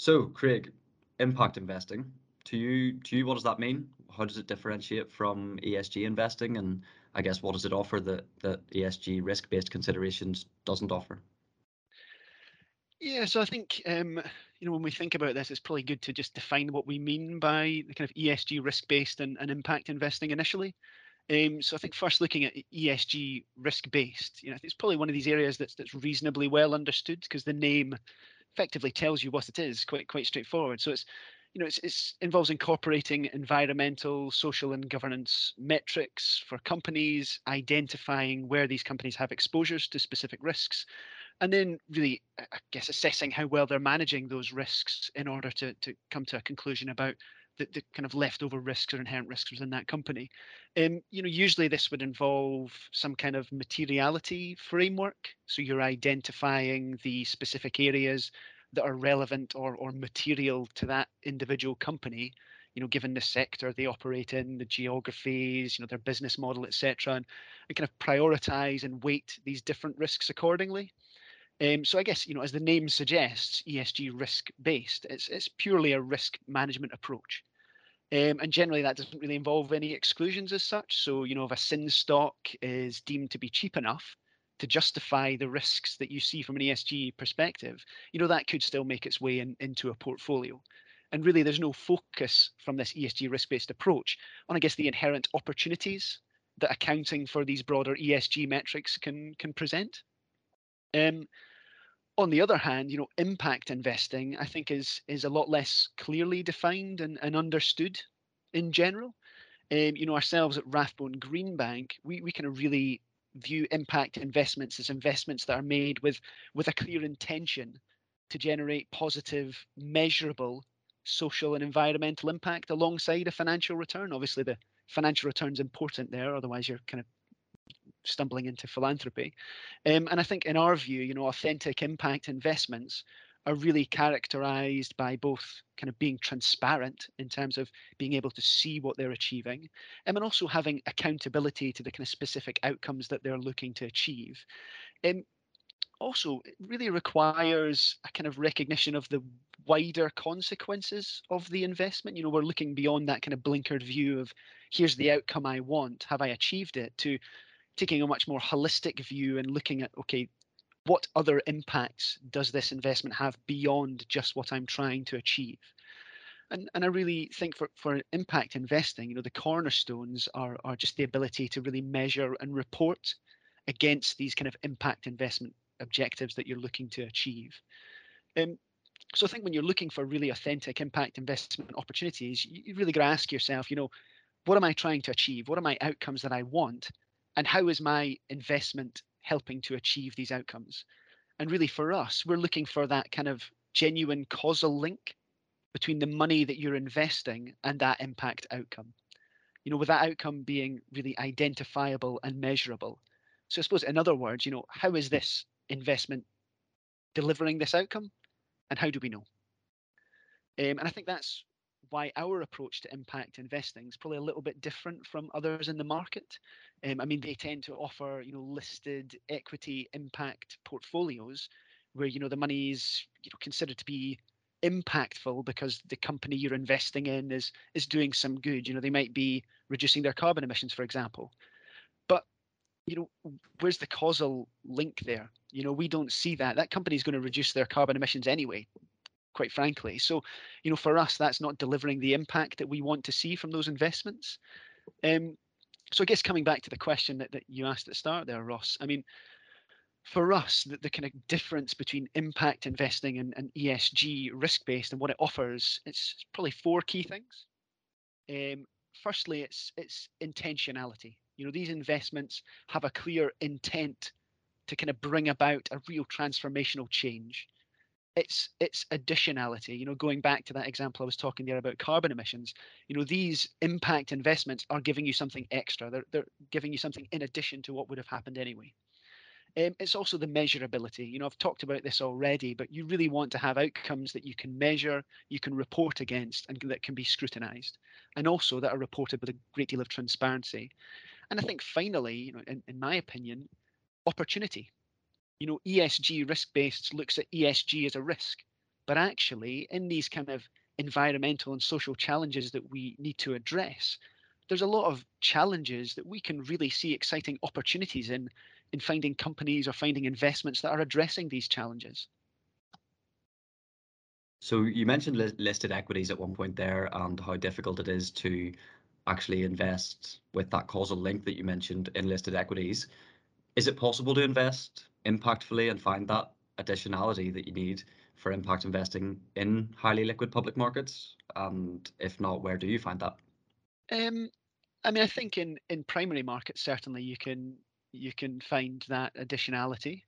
So, Craig, impact investing. To you, to you, what does that mean? How does it differentiate from ESG investing? And I guess what does it offer that that ESG risk-based considerations doesn't offer? Yeah, so I think um, you know when we think about this, it's probably good to just define what we mean by the kind of ESG risk-based and, and impact investing initially. Um, so I think first looking at ESG risk-based, you know, it's probably one of these areas that's that's reasonably well understood because the name effectively tells you what it is, quite quite straightforward. So it's you know, it's, it's involves incorporating environmental, social, and governance metrics for companies, identifying where these companies have exposures to specific risks, and then really, I guess, assessing how well they're managing those risks in order to to come to a conclusion about the, the kind of leftover risks or inherent risks within that company. Um, you know, usually this would involve some kind of materiality framework. So you're identifying the specific areas that are relevant or, or material to that individual company you know given the sector they operate in the geographies you know their business model etc and, and kind of prioritize and weight these different risks accordingly um, so i guess you know as the name suggests esg risk based it's, it's purely a risk management approach um, and generally that doesn't really involve any exclusions as such so you know if a sin stock is deemed to be cheap enough to justify the risks that you see from an ESG perspective, you know, that could still make its way in, into a portfolio. And really, there's no focus from this ESG risk based approach on, I guess, the inherent opportunities that accounting for these broader ESG metrics can, can present. Um, on the other hand, you know, impact investing, I think, is, is a lot less clearly defined and, and understood in general. Um, you know, ourselves at Rathbone Greenbank, we, we kind of really view impact investments as investments that are made with with a clear intention to generate positive measurable social and environmental impact alongside a financial return obviously the financial return's important there otherwise you're kind of stumbling into philanthropy um, and i think in our view you know authentic impact investments are really characterized by both kind of being transparent in terms of being able to see what they're achieving and also having accountability to the kind of specific outcomes that they're looking to achieve. And also, it really requires a kind of recognition of the wider consequences of the investment. You know, we're looking beyond that kind of blinkered view of here's the outcome I want, have I achieved it, to taking a much more holistic view and looking at okay what other impacts does this investment have beyond just what I'm trying to achieve? And, and I really think for, for impact investing, you know, the cornerstones are, are just the ability to really measure and report against these kind of impact investment objectives that you're looking to achieve. Um, so I think when you're looking for really authentic impact investment opportunities, you, you really got to ask yourself, you know, what am I trying to achieve? What are my outcomes that I want? And how is my investment helping to achieve these outcomes. And really, for us, we're looking for that kind of genuine causal link between the money that you're investing and that impact outcome. You know, with that outcome being really identifiable and measurable. So I suppose, in other words, you know, how is this investment delivering this outcome, and how do we know? Um, and I think that's why our approach to impact investing is probably a little bit different from others in the market. Um, I mean, they tend to offer, you know, listed equity impact portfolios where, you know, the money is, you know, considered to be impactful because the company you're investing in is is doing some good. You know, they might be reducing their carbon emissions, for example. But you know, where's the causal link there? You know, we don't see that. That company is going to reduce their carbon emissions anyway quite frankly. So, you know, for us, that's not delivering the impact that we want to see from those investments. Um, so I guess coming back to the question that, that you asked at the start there, Ross, I mean, for us, the, the kind of difference between impact investing and, and ESG risk-based and what it offers, it's probably four key things. Um, firstly, it's it's intentionality. You know, these investments have a clear intent to kind of bring about a real transformational change it's it's additionality you know going back to that example i was talking there about carbon emissions you know these impact investments are giving you something extra they're, they're giving you something in addition to what would have happened anyway. Um, it's also the measurability you know i've talked about this already but you really want to have outcomes that you can measure you can report against and that can be scrutinized and also that are reported with a great deal of transparency. And i think finally you know in, in my opinion opportunity you know, ESG risk based looks at ESG as a risk, but actually in these kind of environmental and social challenges that we need to address, there's a lot of challenges that we can really see exciting opportunities in in finding companies or finding investments that are addressing these challenges. So you mentioned li listed equities at one point there and how difficult it is to actually invest with that causal link that you mentioned in listed equities. Is it possible to invest impactfully and find that additionality that you need for impact investing in highly liquid public markets? And if not, where do you find that? Um, I mean, I think in in primary markets certainly you can you can find that additionality.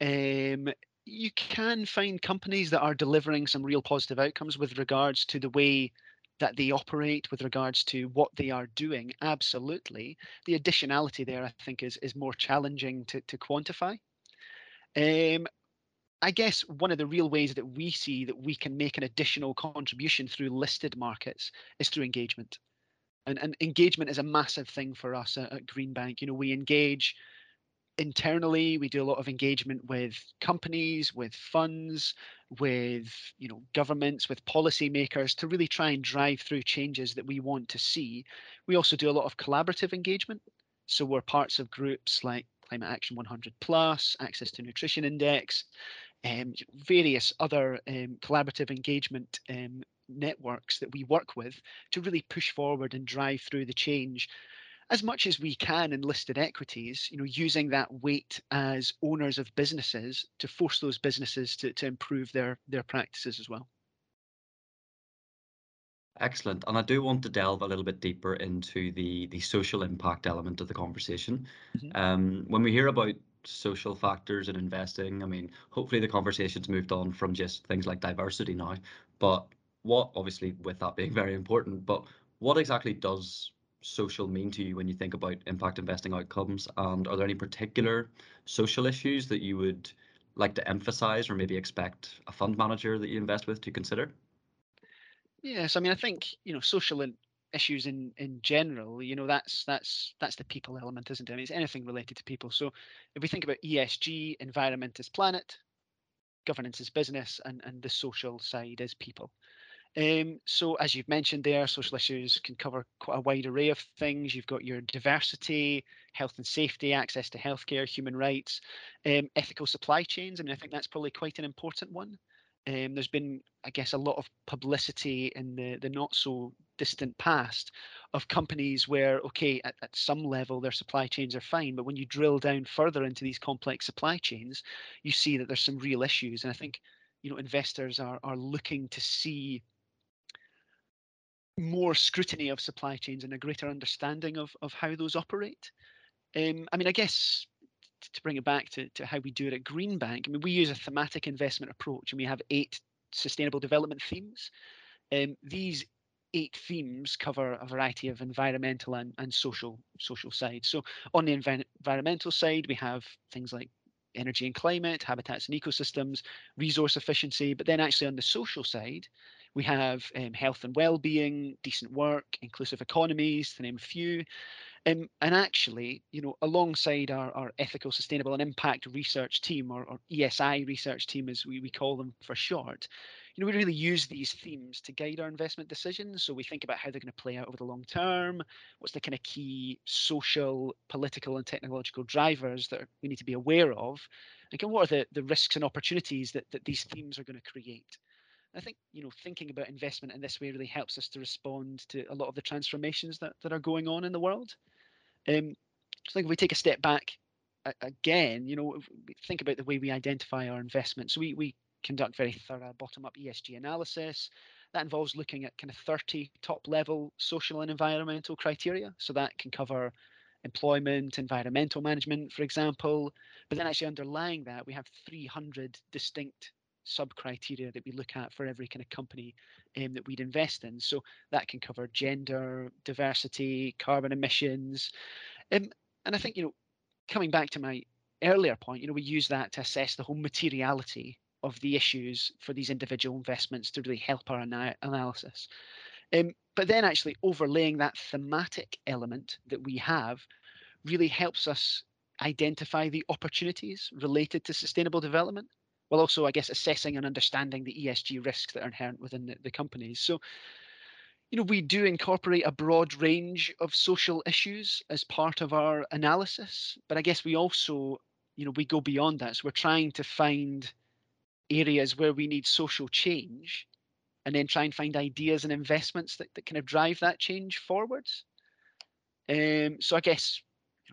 Um, you can find companies that are delivering some real positive outcomes with regards to the way that they operate with regards to what they are doing absolutely the additionality there i think is is more challenging to, to quantify um, i guess one of the real ways that we see that we can make an additional contribution through listed markets is through engagement. And, and engagement is a massive thing for us at, at greenbank you know we engage internally we do a lot of engagement with companies with funds with you know governments with policymakers to really try and drive through changes that we want to see. We also do a lot of collaborative engagement. So we're parts of groups like climate action 100 plus access to nutrition index and um, various other um, collaborative engagement um, networks that we work with to really push forward and drive through the change as much as we can in listed equities, you know, using that weight as owners of businesses to force those businesses to, to improve their their practices as well. Excellent. And I do want to delve a little bit deeper into the the social impact element of the conversation. Mm-hmm. Um, when we hear about social factors in investing, I mean, hopefully the conversation's moved on from just things like diversity now. But what, obviously, with that being very important, but what exactly does social mean to you when you think about impact investing outcomes? And are there any particular social issues that you would like to emphasize or maybe expect a fund manager that you invest with to consider? Yes, I mean, I think you know social issues in in general. You know, that's that's that's the people element, isn't it? I mean, it's anything related to people. So if we think about ESG, environment is planet, governance is business, and and the social side is people. Um, so as you've mentioned there, social issues can cover quite a wide array of things. You've got your diversity, health and safety, access to healthcare, human rights, um, ethical supply chains. I mean, I think that's probably quite an important one. Um, there's been, I guess, a lot of publicity in the, the not so distant past of companies where, okay, at, at some level their supply chains are fine, but when you drill down further into these complex supply chains, you see that there's some real issues. And I think, you know, investors are are looking to see more scrutiny of supply chains and a greater understanding of, of how those operate. Um, I mean, I guess to bring it back to, to how we do it at Greenbank, I mean, we use a thematic investment approach and we have eight sustainable development themes. Um, these eight themes cover a variety of environmental and, and social social sides. So on the env- environmental side, we have things like energy and climate, habitats and ecosystems, resource efficiency, but then actually on the social side, we have um, health and well-being, decent work, inclusive economies, to name a few. Um, and actually, you know, alongside our, our ethical, sustainable, and impact research team, or, or ESI research team, as we, we call them for short, you know, we really use these themes to guide our investment decisions. So we think about how they're going to play out over the long term. What's the kind of key social, political, and technological drivers that we need to be aware of, and what are the, the risks and opportunities that, that these themes are going to create. I think you know thinking about investment in this way really helps us to respond to a lot of the transformations that, that are going on in the world. Um, I think if we take a step back again, you know, think about the way we identify our investments. So we we conduct very thorough bottom-up ESG analysis. That involves looking at kind of 30 top-level social and environmental criteria. So that can cover employment, environmental management, for example. But then actually underlying that, we have 300 distinct sub criteria that we look at for every kind of company um, that we'd invest in. So that can cover gender, diversity, carbon emissions. Um, and I think, you know, coming back to my earlier point, you know, we use that to assess the whole materiality of the issues for these individual investments to really help our ana- analysis. Um, but then actually overlaying that thematic element that we have really helps us identify the opportunities related to sustainable development while also, I guess, assessing and understanding the ESG risks that are inherent within the, the companies. So, you know, we do incorporate a broad range of social issues as part of our analysis, but I guess we also, you know, we go beyond that. So we're trying to find areas where we need social change and then try and find ideas and investments that, that kind of drive that change forwards. Um, so I guess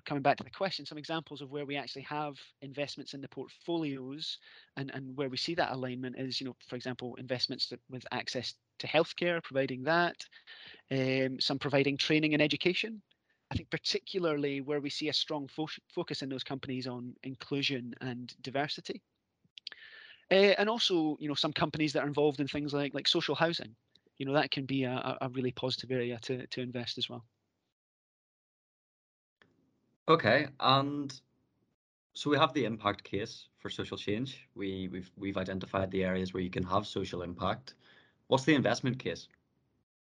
coming back to the question, some examples of where we actually have investments in the portfolios and, and where we see that alignment is, you know, for example, investments that, with access to healthcare, providing that, um, some providing training and education. I think particularly where we see a strong fo focus in those companies on inclusion and diversity. Uh, and also, you know, some companies that are involved in things like like social housing. You know, that can be a, a really positive area to, to invest as well. Okay, and so we have the impact case for social change. We, we've we've identified the areas where you can have social impact. What's the investment case?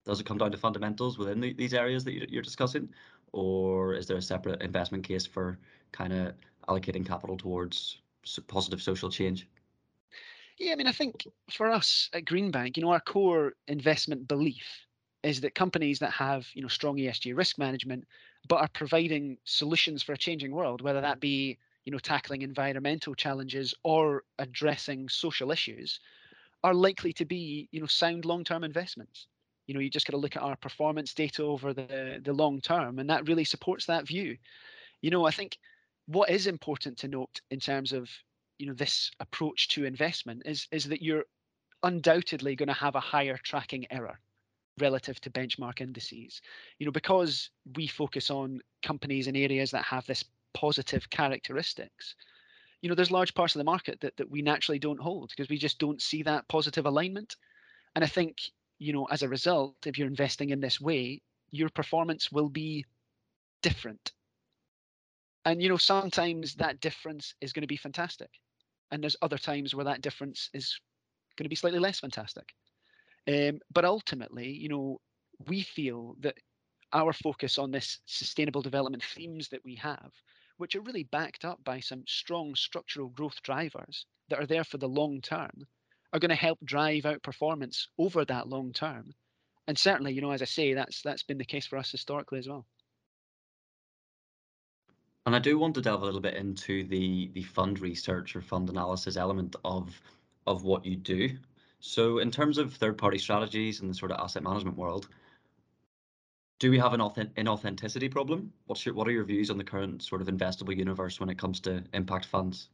Does it come down to fundamentals within the, these areas that you're discussing, or is there a separate investment case for kind of allocating capital towards positive social change? Yeah, I mean, I think for us at Greenbank, you know, our core investment belief is that companies that have, you know, strong ESG risk management, but are providing solutions for a changing world, whether that be, you know, tackling environmental challenges or addressing social issues, are likely to be, you know, sound long-term investments. You know, you just got to look at our performance data over the the long term, and that really supports that view. You know, I think what is important to note in terms of you know this approach to investment is is that you're undoubtedly going to have a higher tracking error relative to benchmark indices you know because we focus on companies in areas that have this positive characteristics you know there's large parts of the market that, that we naturally don't hold because we just don't see that positive alignment and i think you know as a result if you're investing in this way your performance will be different and you know sometimes that difference is going to be fantastic and there's other times where that difference is going to be slightly less fantastic. Um, but ultimately, you know, we feel that our focus on this sustainable development themes that we have, which are really backed up by some strong structural growth drivers that are there for the long term, are going to help drive out performance over that long term. And certainly, you know, as I say, that's that's been the case for us historically as well. And I do want to delve a little bit into the the fund research or fund analysis element of of what you do. So in terms of third party strategies in the sort of asset management world, do we have an inauthenticity problem? What's your what are your views on the current sort of investable universe when it comes to impact funds?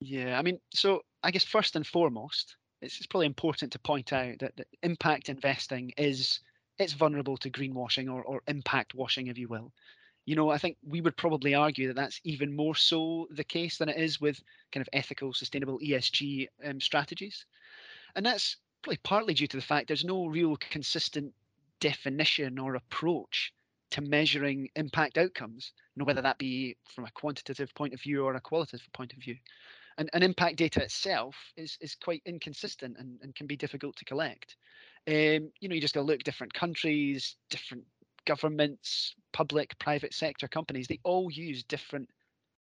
Yeah, I mean, so I guess first and foremost, it's, it's probably important to point out that, that impact investing is it's vulnerable to greenwashing or, or impact washing, if you will you know, I think we would probably argue that that's even more so the case than it is with kind of ethical, sustainable ESG um, strategies. And that's probably partly due to the fact there's no real consistent definition or approach to measuring impact outcomes, you know, whether that be from a quantitative point of view or a qualitative point of view. And, and impact data itself is, is quite inconsistent and, and can be difficult to collect. Um, you know, you just got to look different countries, different governments, public, private sector companies, they all use different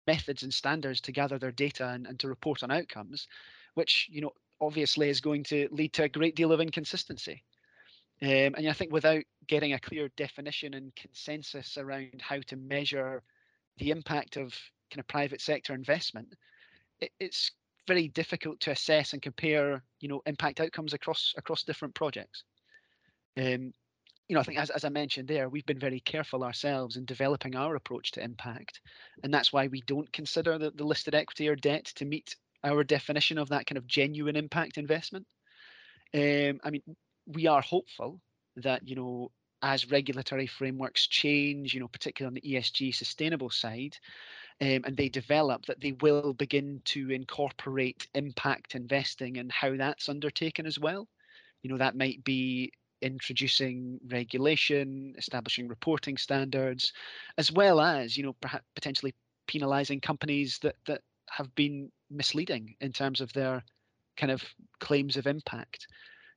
methods and standards to gather their data and, and to report on outcomes, which, you know, obviously is going to lead to a great deal of inconsistency. Um, and I think without getting a clear definition and consensus around how to measure the impact of kind of private sector investment, it, it's very difficult to assess and compare, you know, impact outcomes across across different projects. Um, you know, I think as, as I mentioned there, we've been very careful ourselves in developing our approach to impact. And that's why we don't consider the, the listed equity or debt to meet our definition of that kind of genuine impact investment. Um, I mean, we are hopeful that, you know, as regulatory frameworks change, you know, particularly on the ESG sustainable side, um, and they develop, that they will begin to incorporate impact investing and how that's undertaken as well. You know, that might be introducing regulation, establishing reporting standards, as well as, you know, perhaps potentially penalizing companies that that have been misleading in terms of their kind of claims of impact.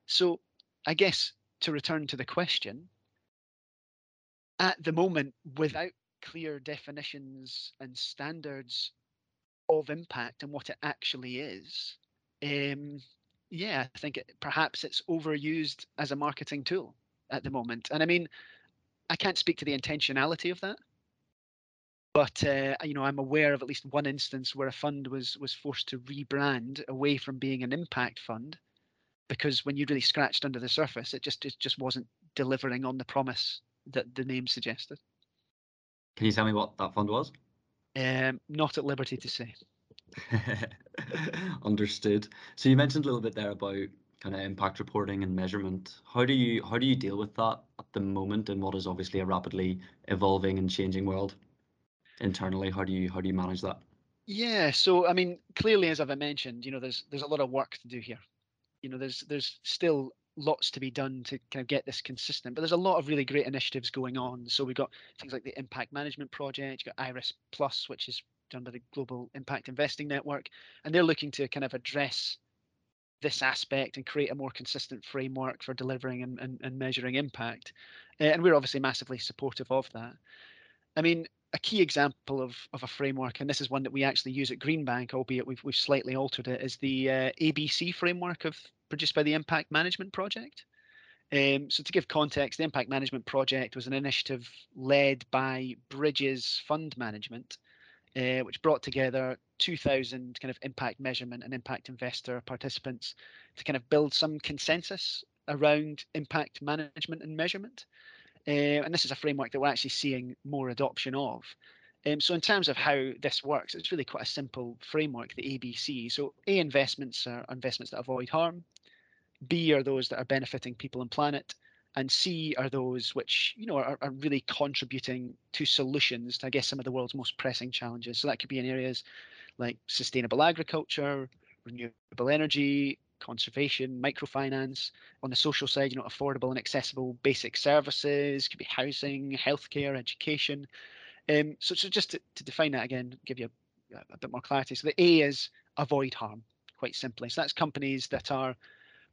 So I guess to return to the question, at the moment, without clear definitions and standards of impact and what it actually is, um, yeah, I think it, perhaps it's overused as a marketing tool at the moment. And I mean, I can't speak to the intentionality of that, but uh, you know, I'm aware of at least one instance where a fund was was forced to rebrand away from being an impact fund because when you really scratched under the surface, it just it just wasn't delivering on the promise that the name suggested. Can you tell me what that fund was? Um, not at liberty to say. Understood. So you mentioned a little bit there about kind of impact reporting and measurement. How do you how do you deal with that at the moment in what is obviously a rapidly evolving and changing world? Internally, how do you how do you manage that? Yeah, so I mean, clearly, as I've mentioned, you know, there's there's a lot of work to do here. You know, there's there's still lots to be done to kind of get this consistent. But there's a lot of really great initiatives going on. So we've got things like the Impact Management Project, you've got IRIS Plus, which is done by the Global Impact Investing Network, and they're looking to kind of address this aspect and create a more consistent framework for delivering and, and, and measuring impact. Uh, and we're obviously massively supportive of that. I mean, a key example of, of a framework, and this is one that we actually use at Greenbank, albeit we've, we've slightly altered it, is the uh, ABC framework of produced by the Impact Management Project. Um, so to give context, the Impact Management Project was an initiative led by Bridges Fund Management, uh, which brought together 2,000 kind of impact measurement and impact investor participants to kind of build some consensus around impact management and measurement. Uh, and this is a framework that we're actually seeing more adoption of. Um, so in terms of how this works, it's really quite a simple framework, the ABC. So A investments are investments that avoid harm. B are those that are benefiting people and planet, and C are those which you know are, are really contributing to solutions to I guess some of the world's most pressing challenges. So that could be in areas like sustainable agriculture, renewable energy, conservation, microfinance. On the social side, you know, affordable and accessible basic services, could be housing, healthcare, education. Um, so, so just to, to define that again, give you a, a bit more clarity. So the A is avoid harm, quite simply. So that's companies that are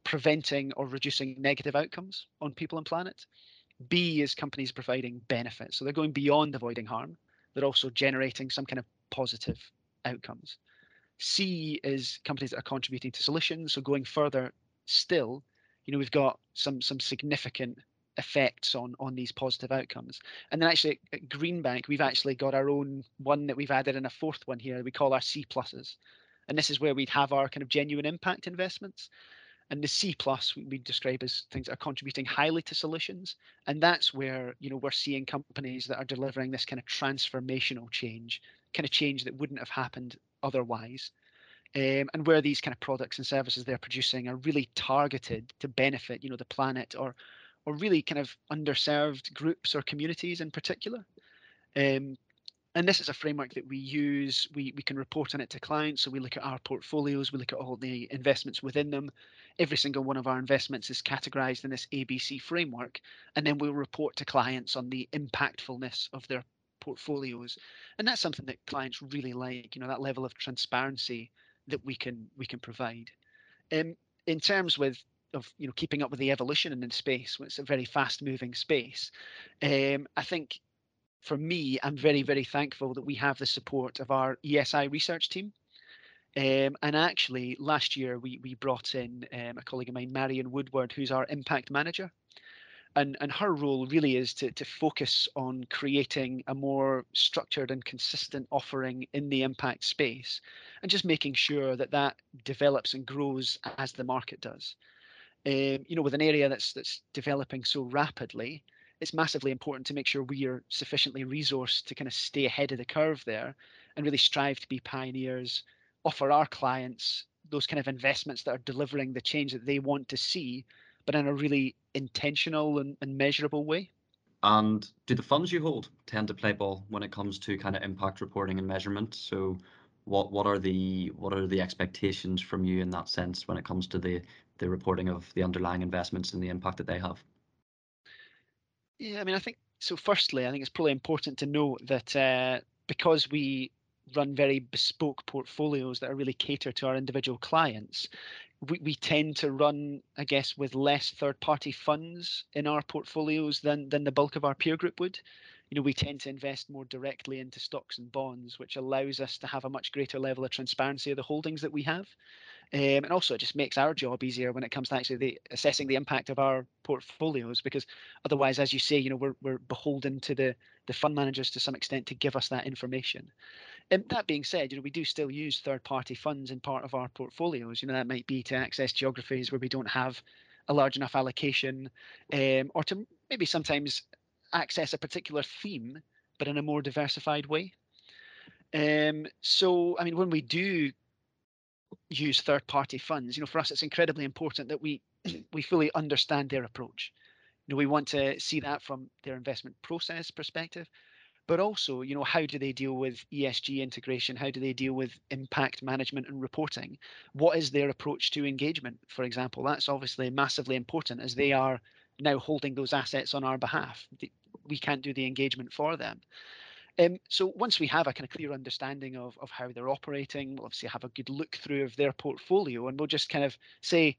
preventing or reducing negative outcomes on people and planet. B is companies providing benefits. So they're going beyond avoiding harm. They're also generating some kind of positive outcomes. C is companies that are contributing to solutions. So going further still, you know, we've got some some significant effects on on these positive outcomes. And then actually at Greenbank, we've actually got our own one that we've added in a fourth one here. We call our C pluses. And this is where we'd have our kind of genuine impact investments. And the C plus we describe as things that are contributing highly to solutions. And that's where, you know, we're seeing companies that are delivering this kind of transformational change, kind of change that wouldn't have happened otherwise. Um, and where these kind of products and services they're producing are really targeted to benefit, you know, the planet or or really kind of underserved groups or communities in particular. Um, and this is a framework that we use. We, we can report on it to clients. So we look at our portfolios, we look at all the investments within them. Every single one of our investments is categorized in this ABC framework. And then we'll report to clients on the impactfulness of their portfolios. And that's something that clients really like, you know, that level of transparency that we can we can provide. Um, in terms with of you know keeping up with the evolution in space, it's a very fast moving space. Um, I think for me, I'm very, very thankful that we have the support of our ESI research team. Um, and actually, last year we we brought in um, a colleague of mine, Marion Woodward, who's our impact manager, and and her role really is to to focus on creating a more structured and consistent offering in the impact space, and just making sure that that develops and grows as the market does. Um, you know, with an area that's that's developing so rapidly, it's massively important to make sure we are sufficiently resourced to kind of stay ahead of the curve there and really strive to be pioneers, offer our clients those kind of investments that are delivering the change that they want to see, but in a really intentional and, and measurable way. And do the funds you hold tend to play ball when it comes to kind of impact reporting and measurement? So what what are the what are the expectations from you in that sense when it comes to the the reporting of the underlying investments and the impact that they have? Yeah, I mean, I think so. Firstly, I think it's probably important to note that uh, because we run very bespoke portfolios that are really catered to our individual clients, we, we tend to run, I guess, with less third-party funds in our portfolios than than the bulk of our peer group would. You know, we tend to invest more directly into stocks and bonds, which allows us to have a much greater level of transparency of the holdings that we have. Um, and also, it just makes our job easier when it comes to actually the, assessing the impact of our portfolios, because otherwise, as you say, you know, we're, we're beholden to the, the fund managers to some extent to give us that information. And that being said, you know, we do still use third-party funds in part of our portfolios. You know, that might be to access geographies where we don't have a large enough allocation, um, or to maybe sometimes access a particular theme, but in a more diversified way. Um, so, I mean, when we do use third-party funds, you know, for us, it's incredibly important that we we fully understand their approach. You know, we want to see that from their investment process perspective, but also, you know, how do they deal with ESG integration? How do they deal with impact management and reporting? What is their approach to engagement, for example? That's obviously massively important as they are now holding those assets on our behalf. We can't do the engagement for them. Um, so once we have a kind of clear understanding of, of how they're operating, we'll obviously have a good look through of their portfolio and we'll just kind of say,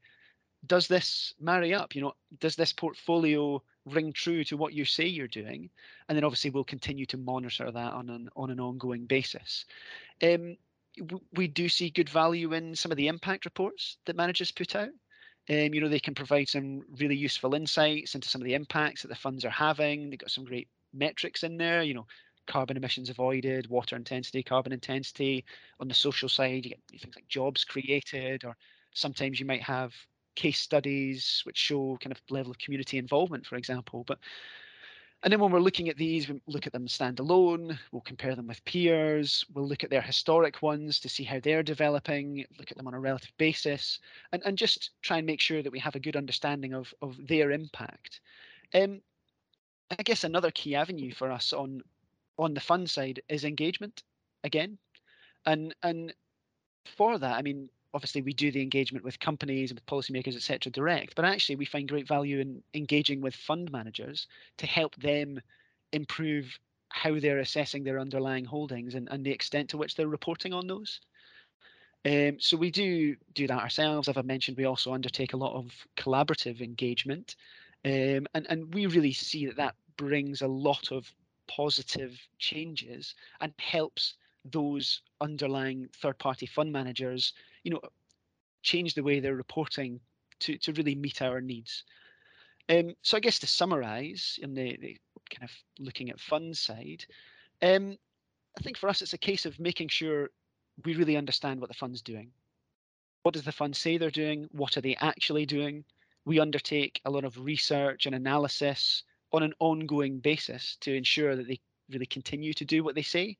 does this marry up? You know, does this portfolio ring true to what you say you're doing? And then obviously we'll continue to monitor that on an on an ongoing basis. Um, we do see good value in some of the impact reports that managers put out. Um, you know, they can provide some really useful insights into some of the impacts that the funds are having. They've got some great metrics in there. You know, carbon emissions avoided, water intensity, carbon intensity. On the social side, you get things like jobs created, or sometimes you might have case studies which show kind of level of community involvement, for example. But and then when we're looking at these, we look at them standalone, we'll compare them with peers, we'll look at their historic ones to see how they're developing, look at them on a relative basis, and, and just try and make sure that we have a good understanding of, of their impact. Um, I guess another key avenue for us on on the fund side is engagement again. And and for that, I mean, obviously we do the engagement with companies with policymakers etc direct but actually we find great value in engaging with fund managers to help them improve how they're assessing their underlying holdings and, and the extent to which they're reporting on those. Um, so we do do that ourselves. As i've mentioned we also undertake a lot of collaborative engagement. Um, and, and we really see that that brings a lot of positive changes and helps those underlying third party fund managers you know, change the way they're reporting to, to really meet our needs. Um, so I guess to summarize in the, the kind of looking at fund side, um, I think for us it's a case of making sure we really understand what the fund's doing. What does the fund say they're doing? What are they actually doing? We undertake a lot of research and analysis on an ongoing basis to ensure that they really continue to do what they say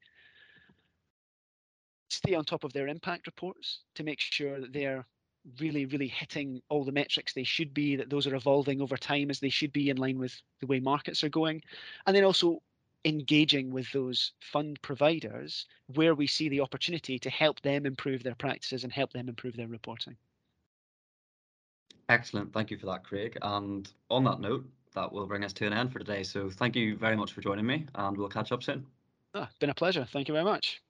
stay on top of their impact reports to make sure that they're really, really hitting all the metrics they should be, that those are evolving over time as they should be in line with the way markets are going. And then also engaging with those fund providers where we see the opportunity to help them improve their practices and help them improve their reporting. Excellent. Thank you for that, Craig. And on that note, that will bring us to an end for today. So thank you very much for joining me and we'll catch up soon. Ah, been a pleasure. Thank you very much.